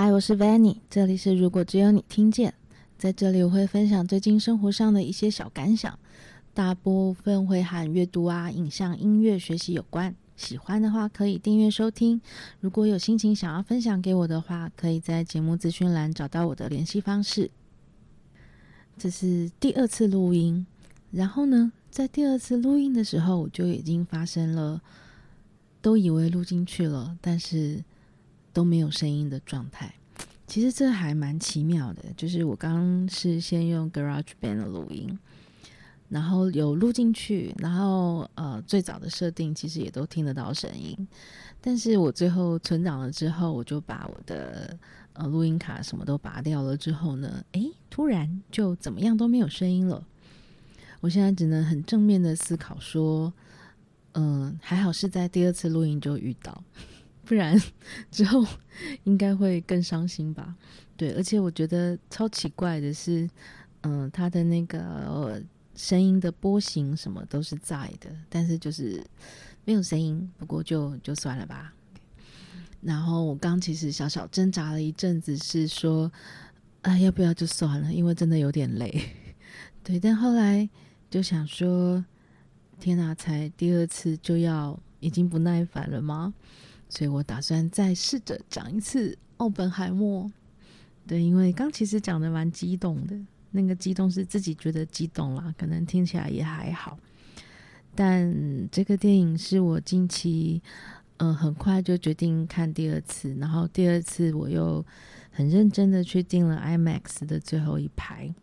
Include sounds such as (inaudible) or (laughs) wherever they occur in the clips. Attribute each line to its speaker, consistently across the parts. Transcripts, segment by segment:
Speaker 1: 嗨，我是 Vanny，这里是如果只有你听见。在这里我会分享最近生活上的一些小感想，大部分会和阅读啊、影像、音乐、学习有关。喜欢的话可以订阅收听。如果有心情想要分享给我的话，可以在节目资讯栏找到我的联系方式。这是第二次录音，然后呢，在第二次录音的时候，我就已经发生了，都以为录进去了，但是。都没有声音的状态，其实这还蛮奇妙的。就是我刚是先用 GarageBand 的录音，然后有录进去，然后呃最早的设定其实也都听得到声音，但是我最后存档了之后，我就把我的呃录音卡什么都拔掉了之后呢，诶，突然就怎么样都没有声音了。我现在只能很正面的思考说，嗯、还好是在第二次录音就遇到。不然 (laughs) 之后应该会更伤心吧？对，而且我觉得超奇怪的是，嗯、他的那个声音的波形什么都是在的，但是就是没有声音。不过就就算了吧。然后我刚其实小小挣扎了一阵子，是说，啊，要不要就算了？因为真的有点累。(laughs) 对，但后来就想说，天哪，才第二次就要已经不耐烦了吗？所以我打算再试着讲一次奥本海默，对，因为刚其实讲的蛮激动的，那个激动是自己觉得激动啦，可能听起来也还好。但这个电影是我近期，嗯、呃，很快就决定看第二次，然后第二次我又很认真的去订了 IMAX 的最后一排。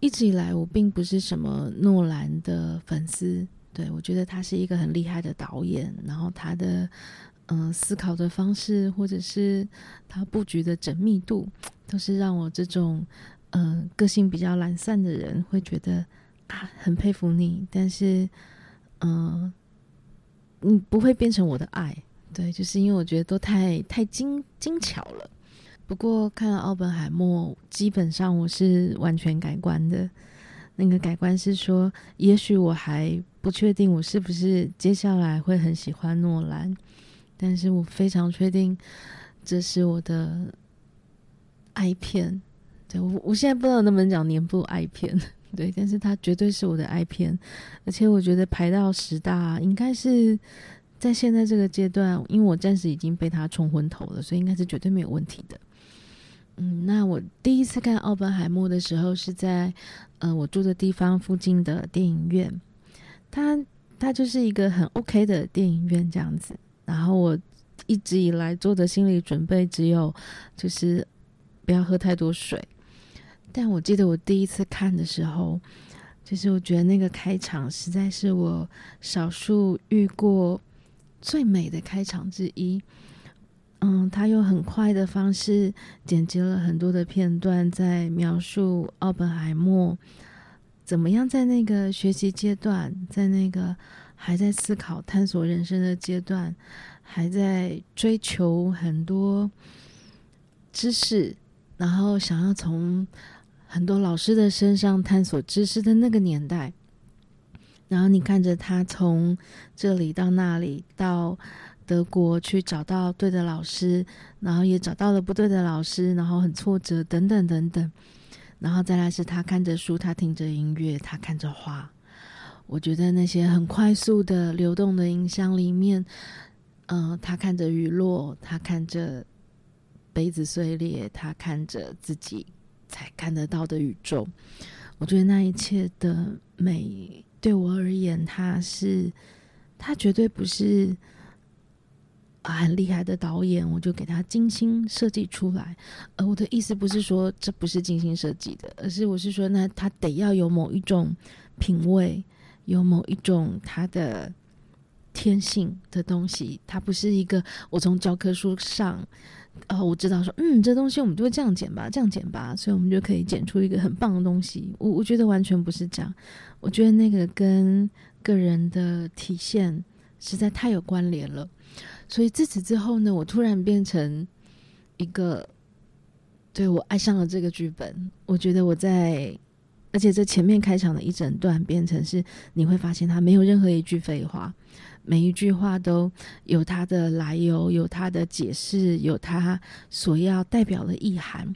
Speaker 1: 一直以来，我并不是什么诺兰的粉丝。对，我觉得他是一个很厉害的导演，然后他的嗯、思考的方式，或者是他布局的缜密度，都是让我这种嗯、个性比较懒散的人会觉得啊很佩服你，但是嗯你、不会变成我的爱，对，就是因为我觉得都太太精精巧了。不过看了奥本海默，基本上我是完全改观的。那个改观是说，也许我还不确定我是不是接下来会很喜欢诺兰，但是我非常确定这是我的爱片。对，我，我现在不知道能不能讲年度爱片，(laughs) 对，但是它绝对是我的爱片，而且我觉得排到十大应该是在现在这个阶段，因为我暂时已经被它冲昏头了，所以应该是绝对没有问题的。嗯，那我第一次看奥本海默的时候是在呃我住的地方附近的电影院，它它就是一个很 OK 的电影院这样子。然后我一直以来做的心理准备只有就是不要喝太多水。但我记得我第一次看的时候，就是我觉得那个开场实在是我少数遇过最美的开场之一。嗯，他用很快的方式剪辑了很多的片段，在描述奥本海默怎么样在那个学习阶段，在那个还在思考、探索人生的阶段，还在追求很多知识，然后想要从很多老师的身上探索知识的那个年代。然后你看着他从这里到那里到。德国去找到对的老师，然后也找到了不对的老师，然后很挫折，等等等等。然后再来是他看着书，他听着音乐，他看着画。我觉得那些很快速的流动的音箱里面，嗯、他看着雨落，他看着杯子碎裂，他看着自己才看得到的宇宙。我觉得那一切的美，对我而言，它是，它绝对不是。啊，很厉害的导演，我就给他精心设计出来。而我的意思不是说这不是精心设计的，而是我是说，那他得要有某一种品味，有某一种他的天性的东西。他不是一个我从教科书上，哦，我知道说，嗯，这东西我们就会这样剪吧，这样剪吧，所以我们就可以剪出一个很棒的东西。我我觉得完全不是这样。我觉得那个跟个人的体现实在太有关联了。所以自此之后呢，我突然变成一个，对，我爱上了这个剧本。我觉得我在，而且这前面开场的一整段变成是，你会发现他没有任何一句废话，每一句话都有它的来由，有它的解释，有它所要代表的意涵。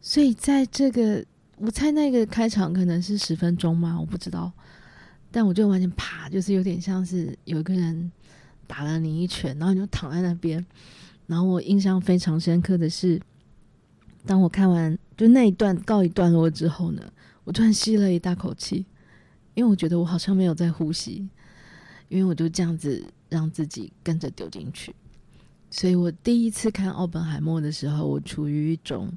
Speaker 1: 所以在这个，我猜那个开场可能是十分钟吗？我不知道。但我就完全啪，就是有点像是有一个人打了你一拳，然后你就躺在那边。然后我印象非常深刻的是，当我看完就那一段告一段落之后呢，我突然吸了一大口气，因为我觉得我好像没有在呼吸，因为我就这样子让自己跟着丢进去。所以我第一次看奥本海默的时候，我处于一种，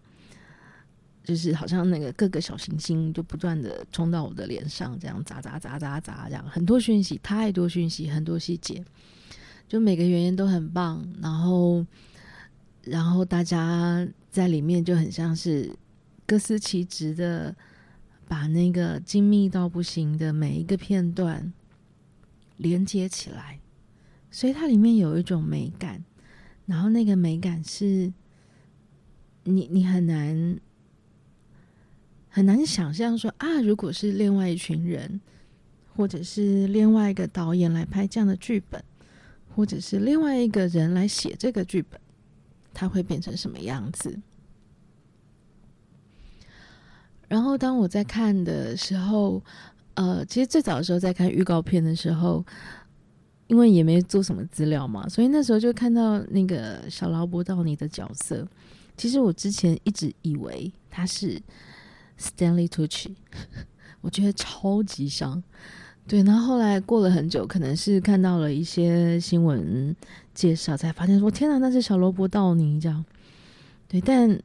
Speaker 1: 就是好像那个各个小行星就不断的冲到我的脸上，这样砸砸砸砸砸，这样很多讯息，太多讯息，很多细节，就每个原因都很棒，然后，然后大家在里面就很像是各司其职的。把那个精密到不行的每一个片段连接起来，所以它里面有一种美感，然后那个美感是你你很难很难想象说啊，如果是另外一群人，或者是另外一个导演来拍这样的剧本，或者是另外一个人来写这个剧本，他会变成什么样子？然后当我在看的时候，呃，其实最早的时候在看预告片的时候，因为也没做什么资料嘛，所以那时候就看到那个小劳勃道尼的角色。其实我之前一直以为他是 Stanley Tucci，我觉得超级像。对，然后后来过了很久，可能是看到了一些新闻介绍，才发现说天哪，那是小萝卜道尼这样。对，但。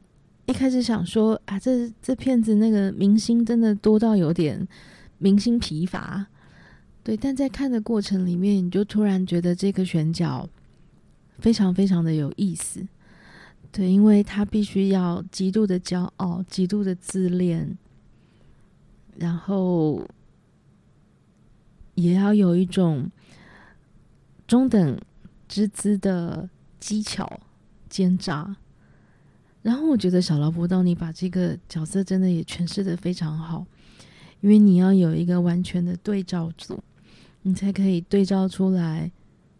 Speaker 1: 一开始想说啊，这这片子那个明星真的多到有点明星疲乏，对。但在看的过程里面，你就突然觉得这个选角非常非常的有意思，对，因为他必须要极度的骄傲，极度的自恋，然后也要有一种中等之姿的技巧奸诈。然后我觉得小劳勃道尼把这个角色真的也诠释的非常好，因为你要有一个完全的对照组，你才可以对照出来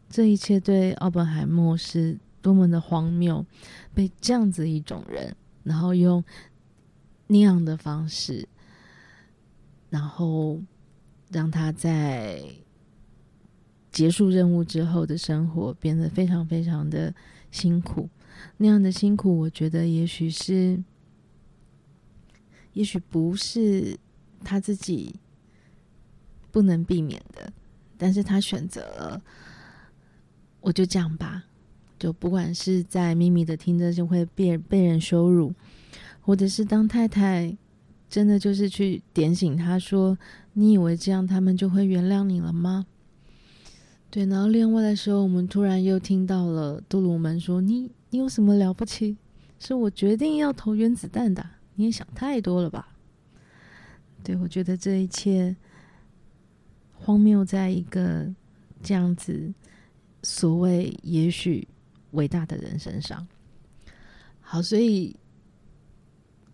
Speaker 1: 这一切对奥本海默是多么的荒谬，被这样子一种人，然后用那样的方式，然后让他在结束任务之后的生活变得非常非常的辛苦。那样的辛苦，我觉得也许是，也许不是他自己不能避免的，但是他选择了，我就这样吧。就不管是在秘密的听着就会被被人羞辱，或者是当太太真的就是去点醒他说：“你以为这样他们就会原谅你了吗？”对，然后练外的时候，我们突然又听到了杜鲁门说：“你。”你有什么了不起？是我决定要投原子弹的。你也想太多了吧？对，我觉得这一切荒谬在一个这样子所谓也许伟大的人身上。好，所以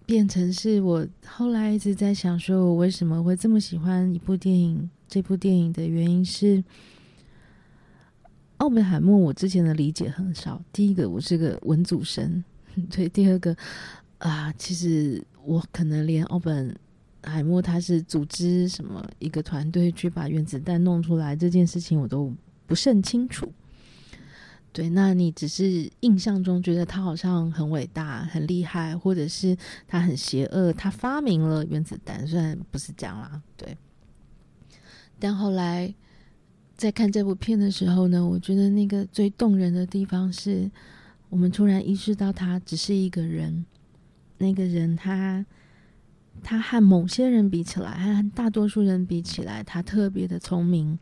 Speaker 1: 变成是我后来一直在想，说我为什么会这么喜欢一部电影？这部电影的原因是。奥本海默，我之前的理解很少。第一个，我是个文组神，对；第二个，啊，其实我可能连奥本海默他是组织什么一个团队去把原子弹弄出来这件事情，我都不甚清楚。对，那你只是印象中觉得他好像很伟大、很厉害，或者是他很邪恶，他发明了原子弹，虽然不是这样啦，对。但后来。在看这部片的时候呢，我觉得那个最动人的地方是，我们突然意识到他只是一个人，那个人他他和某些人比起来，和大多数人比起来，他特别的聪明，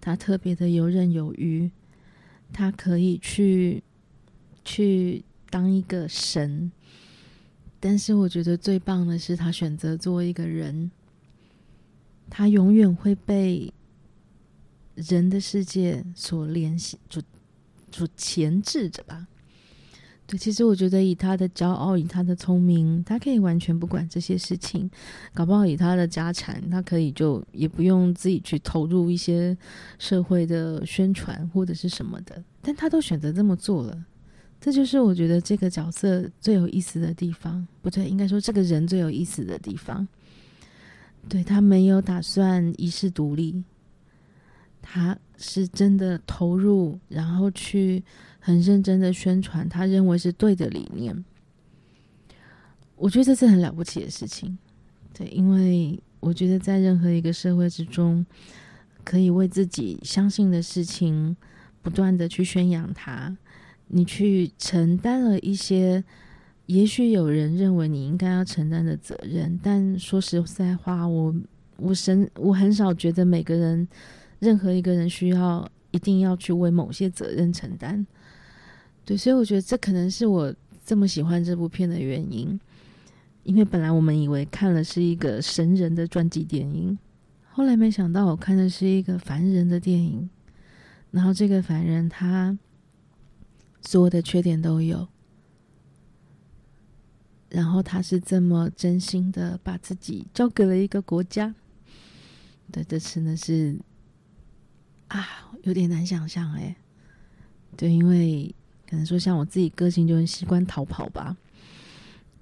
Speaker 1: 他特别的游刃有余，他可以去去当一个神，但是我觉得最棒的是他选择做一个人，他永远会被。人的世界所联系、所所钳制着吧，对，其实我觉得以他的骄傲，以他的聪明，他可以完全不管这些事情。搞不好以他的家产，他可以就也不用自己去投入一些社会的宣传或者是什么的。但他都选择这么做了，这就是我觉得这个角色最有意思的地方。不对，应该说这个人最有意思的地方。对，他没有打算一世独立，他是真的投入，然后去。很认真的宣传他认为是对的理念，我觉得这是很了不起的事情。对，因为我觉得在任何一个社会之中，可以为自己相信的事情不断的去宣扬它，你去承担了一些，也许有人认为你应该要承担的责任，但说实在话，我我神我很少觉得每个人，任何一个人需要一定要去为某些责任承担。对，所以我觉得这可能是我这么喜欢这部片的原因，因为本来我们以为看了是一个神人的传记电影，后来没想到我看的是一个凡人的电影，然后这个凡人他所有的缺点都有，然后他是这么真心的把自己交给了一个国家，对，这次呢是啊，有点难想象哎，对，因为。可能说，像我自己个性就很习惯逃跑吧。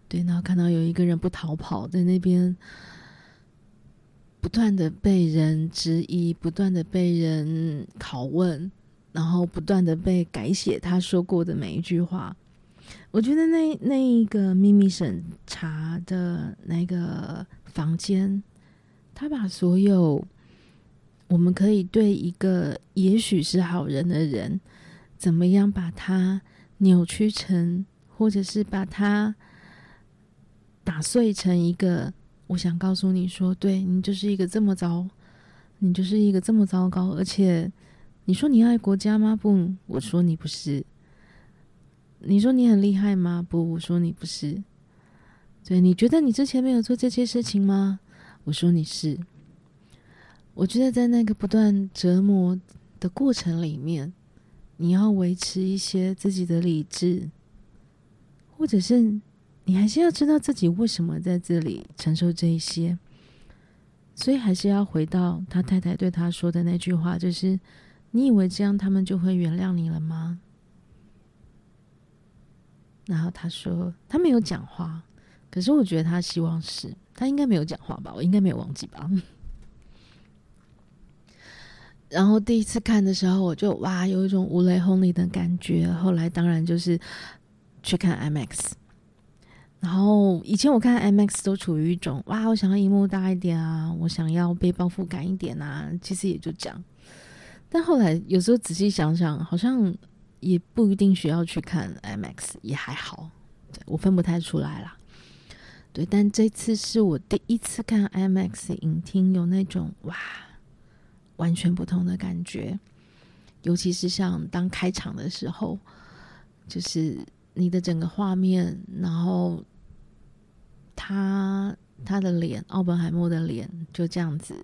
Speaker 1: 对，然后看到有一个人不逃跑，在那边不断的被人质疑，不断的被人拷问，然后不断的被改写他说过的每一句话。我觉得那那一个秘密审查的那个房间，他把所有我们可以对一个也许是好人的人。怎么样把它扭曲成，或者是把它打碎成一个？我想告诉你说，对，你就是一个这么糟，你就是一个这么糟糕。而且你说你爱国家吗？不，我说你不是。你说你很厉害吗？不，我说你不是。对，你觉得你之前没有做这些事情吗？我说你是。我觉得在那个不断折磨的过程里面。你要维持一些自己的理智，或者是你还是要知道自己为什么在这里承受这一些，所以还是要回到他太太对他说的那句话，就是你以为这样他们就会原谅你了吗？然后他说他没有讲话，可是我觉得他希望是，他应该没有讲话吧，我应该没有忘记吧。然后第一次看的时候，我就哇，有一种五雷轰顶的感觉。后来当然就是去看 IMAX。然后以前我看 IMAX 都处于一种哇，我想要荧幕大一点啊，我想要被包覆感一点啊。其实也就这样。但后来有时候仔细想想，好像也不一定需要去看 IMAX，也还好。我分不太出来啦。对，但这次是我第一次看 IMAX 影厅，有那种哇。完全不同的感觉，尤其是像当开场的时候，就是你的整个画面，然后他他的脸，奥本海默的脸就这样子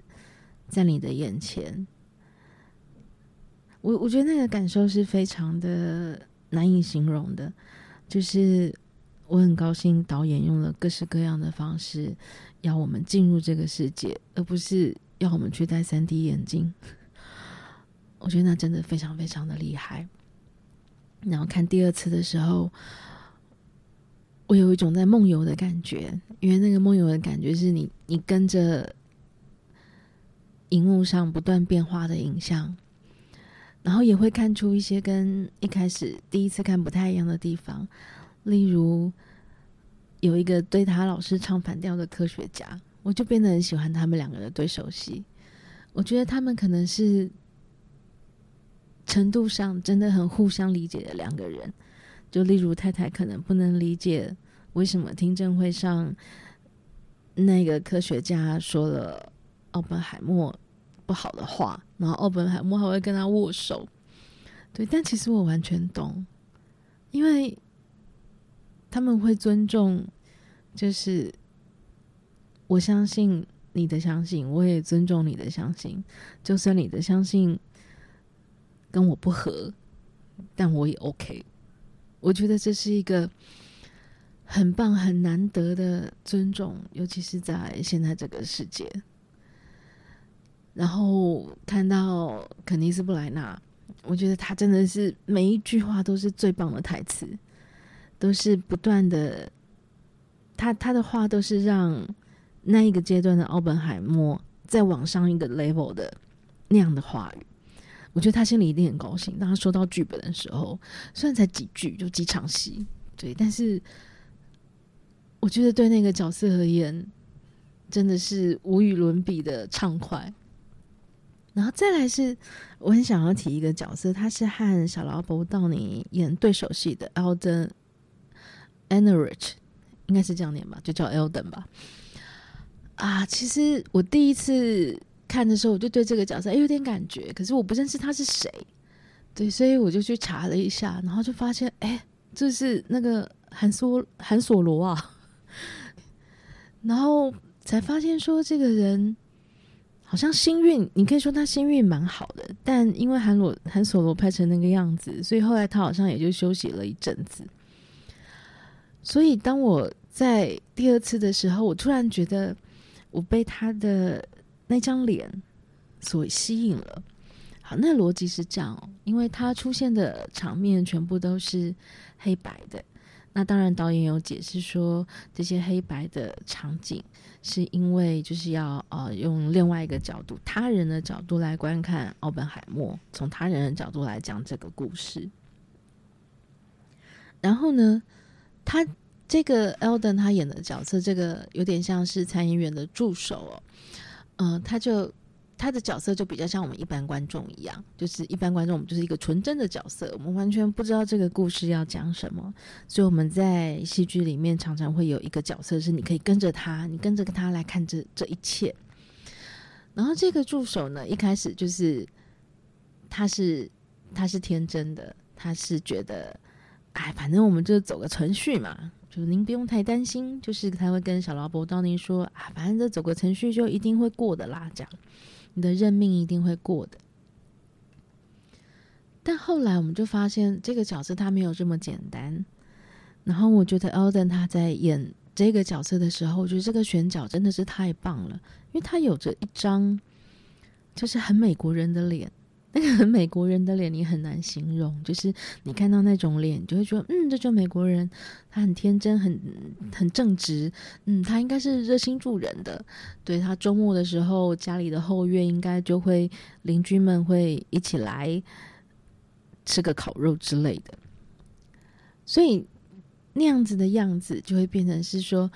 Speaker 1: 在你的眼前，我我觉得那个感受是非常的难以形容的，就是我很高兴导演用了各式各样的方式要我们进入这个世界，而不是。要我们去戴 3D 眼镜，(laughs) 我觉得那真的非常非常的厉害。然后看第二次的时候，我有一种在梦游的感觉，因为那个梦游的感觉是你你跟着荧幕上不断变化的影像，然后也会看出一些跟一开始第一次看不太一样的地方，例如有一个对他老是唱反调的科学家。我就变得很喜欢他们两个的对手戏，我觉得他们可能是程度上真的很互相理解的两个人。就例如太太可能不能理解为什么听证会上那个科学家说了奥本海默不好的话，然后奥本海默还会跟他握手。对，但其实我完全懂，因为他们会尊重，就是。我相信你的相信，我也尊重你的相信。就算你的相信跟我不合，但我也 OK。我觉得这是一个很棒、很难得的尊重，尤其是在现在这个世界。然后看到肯尼斯布莱纳，我觉得他真的是每一句话都是最棒的台词，都是不断的，他他的话都是让那一个阶段的奥本海默再往上一个 level 的那样的话语。我觉得他心里一定很高兴。当他说到剧本的时候，虽然才几句，就几场戏，对，但是我觉得对那个角色而言，真的是无与伦比的畅快。然后再来是，我很想要提一个角色，他是和小劳勃道尼演对手戏的 Elden Enrich，应该是这样念吧，就叫 Elden 吧。啊，其实我第一次。看的时候，我就对这个角色有点感觉，可是我不认识他是谁，对，所以我就去查了一下，然后就发现，哎，这是那个韩索韩索罗啊，然后才发现说这个人好像星运，你可以说他星运蛮好的，但因为韩罗韩索罗拍成那个样子，所以后来他好像也就休息了一阵子。所以当我在第二次的时候，我突然觉得我被他的。那张脸所吸引了，好，那逻辑是这样哦，因为他出现的场面全部都是黑白的。那当然，导演有解释说，这些黑白的场景是因为就是要呃用另外一个角度，他人的角度来观看奥本海默，从他人的角度来讲这个故事。然后呢，他这个 Elden 他演的角色，这个有点像是参议员的助手哦。嗯、呃，他就他的角色就比较像我们一般观众一样，就是一般观众，我们就是一个纯真的角色，我们完全不知道这个故事要讲什么，所以我们在戏剧里面常常会有一个角色是你可以跟着他，你跟着他来看这这一切。然后这个助手呢，一开始就是他是他是天真的，他是觉得，哎，反正我们就走个程序嘛。您不用太担心，就是他会跟小劳勃道尼说啊，反正这走个程序就一定会过的啦，这样你的任命一定会过的。但后来我们就发现，这个角色他没有这么简单。然后我觉得 Alden 他在演这个角色的时候，我觉得这个选角真的是太棒了，因为他有着一张就是很美国人的脸。(laughs) 美国人的脸，你很难形容。就是你看到那种脸，就会觉得，嗯，这就美国人，他很天真，很很正直，嗯，他应该是热心助人的。对，他周末的时候，家里的后院应该就会邻居们会一起来吃个烤肉之类的。所以那样子的样子，就会变成是说。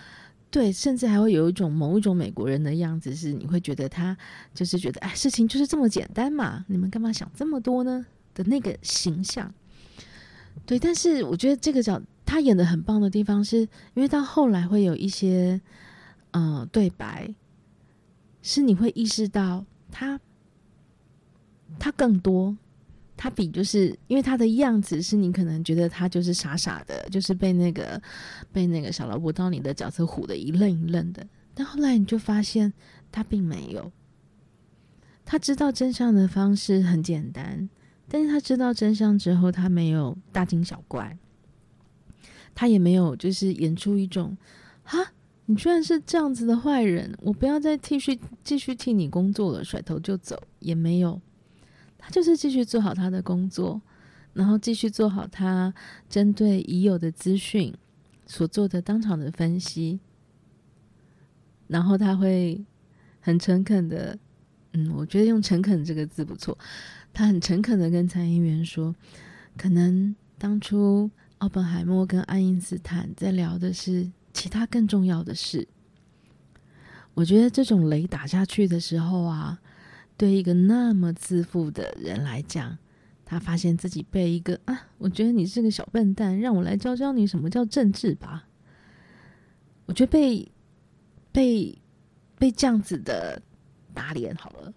Speaker 1: 对，甚至还会有一种某一种美国人的样子，是你会觉得他就是觉得，哎，事情就是这么简单嘛，你们干嘛想这么多呢？的那个形象。对，但是我觉得这个角他演的很棒的地方是，因为到后来会有一些嗯、呃、对白，是你会意识到他他更多。他比就是因为他的样子是你可能觉得他就是傻傻的，就是被那个被那个小劳勃道尼的角色唬得一愣一愣的。但后来你就发现他并没有，他知道真相的方式很简单，但是他知道真相之后，他没有大惊小怪，他也没有就是演出一种哈，你居然是这样子的坏人，我不要再继续继续替你工作了，甩头就走，也没有。他就是继续做好他的工作，然后继续做好他针对已有的资讯所做的当场的分析，然后他会很诚恳的，嗯，我觉得用诚恳这个字不错，他很诚恳的跟参议员说，可能当初奥本海默跟爱因斯坦在聊的是其他更重要的事。我觉得这种雷打下去的时候啊。对一个那么自负的人来讲，他发现自己被一个啊，我觉得你是个小笨蛋，让我来教教你什么叫政治吧。我觉得被被被这样子的打脸好了，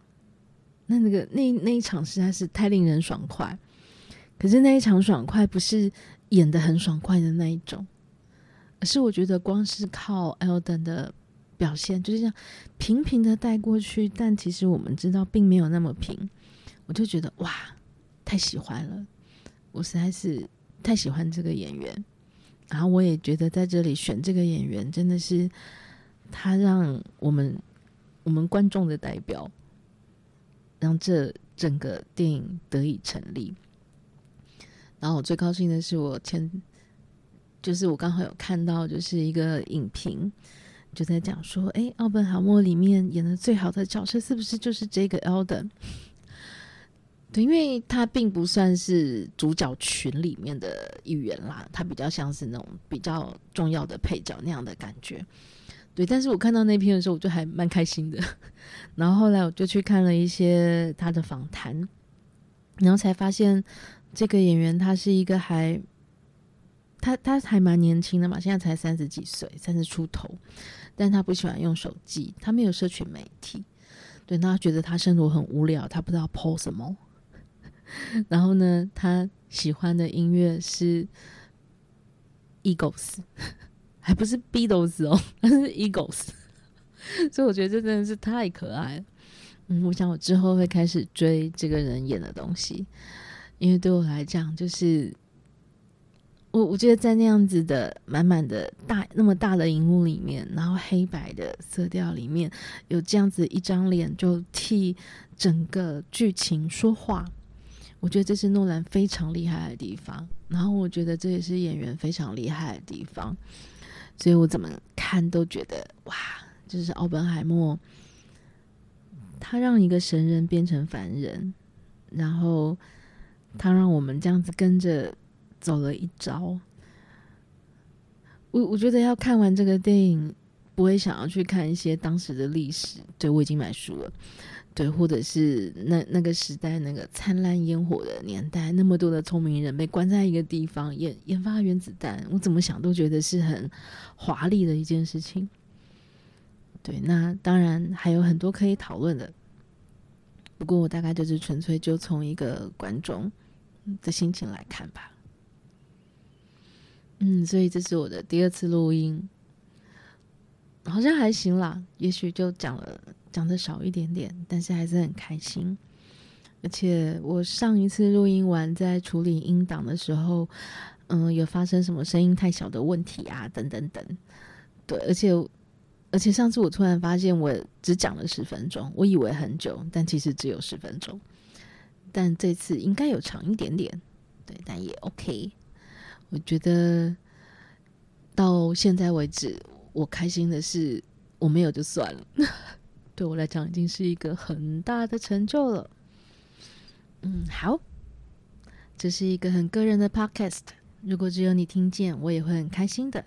Speaker 1: 那那个那那一场实在是太令人爽快。可是那一场爽快不是演的很爽快的那一种，而是我觉得光是靠 Alden 的。表现就是这样平平的带过去，但其实我们知道并没有那么平。我就觉得哇，太喜欢了！我实在是太喜欢这个演员，然后我也觉得在这里选这个演员真的是他让我们我们观众的代表，让这整个电影得以成立。然后我最高兴的是，我前就是我刚好有看到，就是一个影评就在讲说，哎，奥本海默里面演的最好的角色是不是就是这个 Alden？(laughs) 对，因为他并不算是主角群里面的一员啦，他比较像是那种比较重要的配角那样的感觉。对，但是我看到那篇的时候，我就还蛮开心的。(laughs) 然后后来我就去看了一些他的访谈，然后才发现这个演员他是一个还他他还蛮年轻的嘛，现在才三十几岁，三十出头，但他不喜欢用手机，他没有社群媒体。对，那他觉得他生活很无聊，他不知道 po 什么。(laughs) 然后呢，他喜欢的音乐是 Eagles，(laughs) 还不是 Beatles 哦，他是 Eagles，(laughs) 所以我觉得这真的是太可爱了。嗯，我想我之后会开始追这个人演的东西，因为对我来讲，就是我我觉得在那样子的满满的大那么大的荧幕里面，然后黑白的色调里面有这样子一张脸，就替整个剧情说话。我觉得这是诺兰非常厉害的地方，然后我觉得这也是演员非常厉害的地方，所以我怎么看都觉得哇，就是奥本海默，他让一个神人变成凡人，然后他让我们这样子跟着走了一遭。我我觉得要看完这个电影，不会想要去看一些当时的历史。对，我已经买书了。对，或者是那那个时代那个灿烂烟火的年代，那么多的聪明人被关在一个地方研研发原子弹，我怎么想都觉得是很华丽的一件事情。对，那当然还有很多可以讨论的，不过我大概就是纯粹就从一个观众的心情来看吧。嗯，所以这是我的第二次录音，好像还行啦，也许就讲了。讲的少一点点，但是还是很开心。而且我上一次录音完，在处理音档的时候，嗯，有发生什么声音太小的问题啊，等等等。对，而且而且上次我突然发现，我只讲了十分钟，我以为很久，但其实只有十分钟。但这次应该有长一点点，对，但也 OK。我觉得到现在为止，我开心的是我没有就算了。(laughs) 对我来讲，已经是一个很大的成就了。嗯，好，这是一个很个人的 podcast，如果只有你听见，我也会很开心的。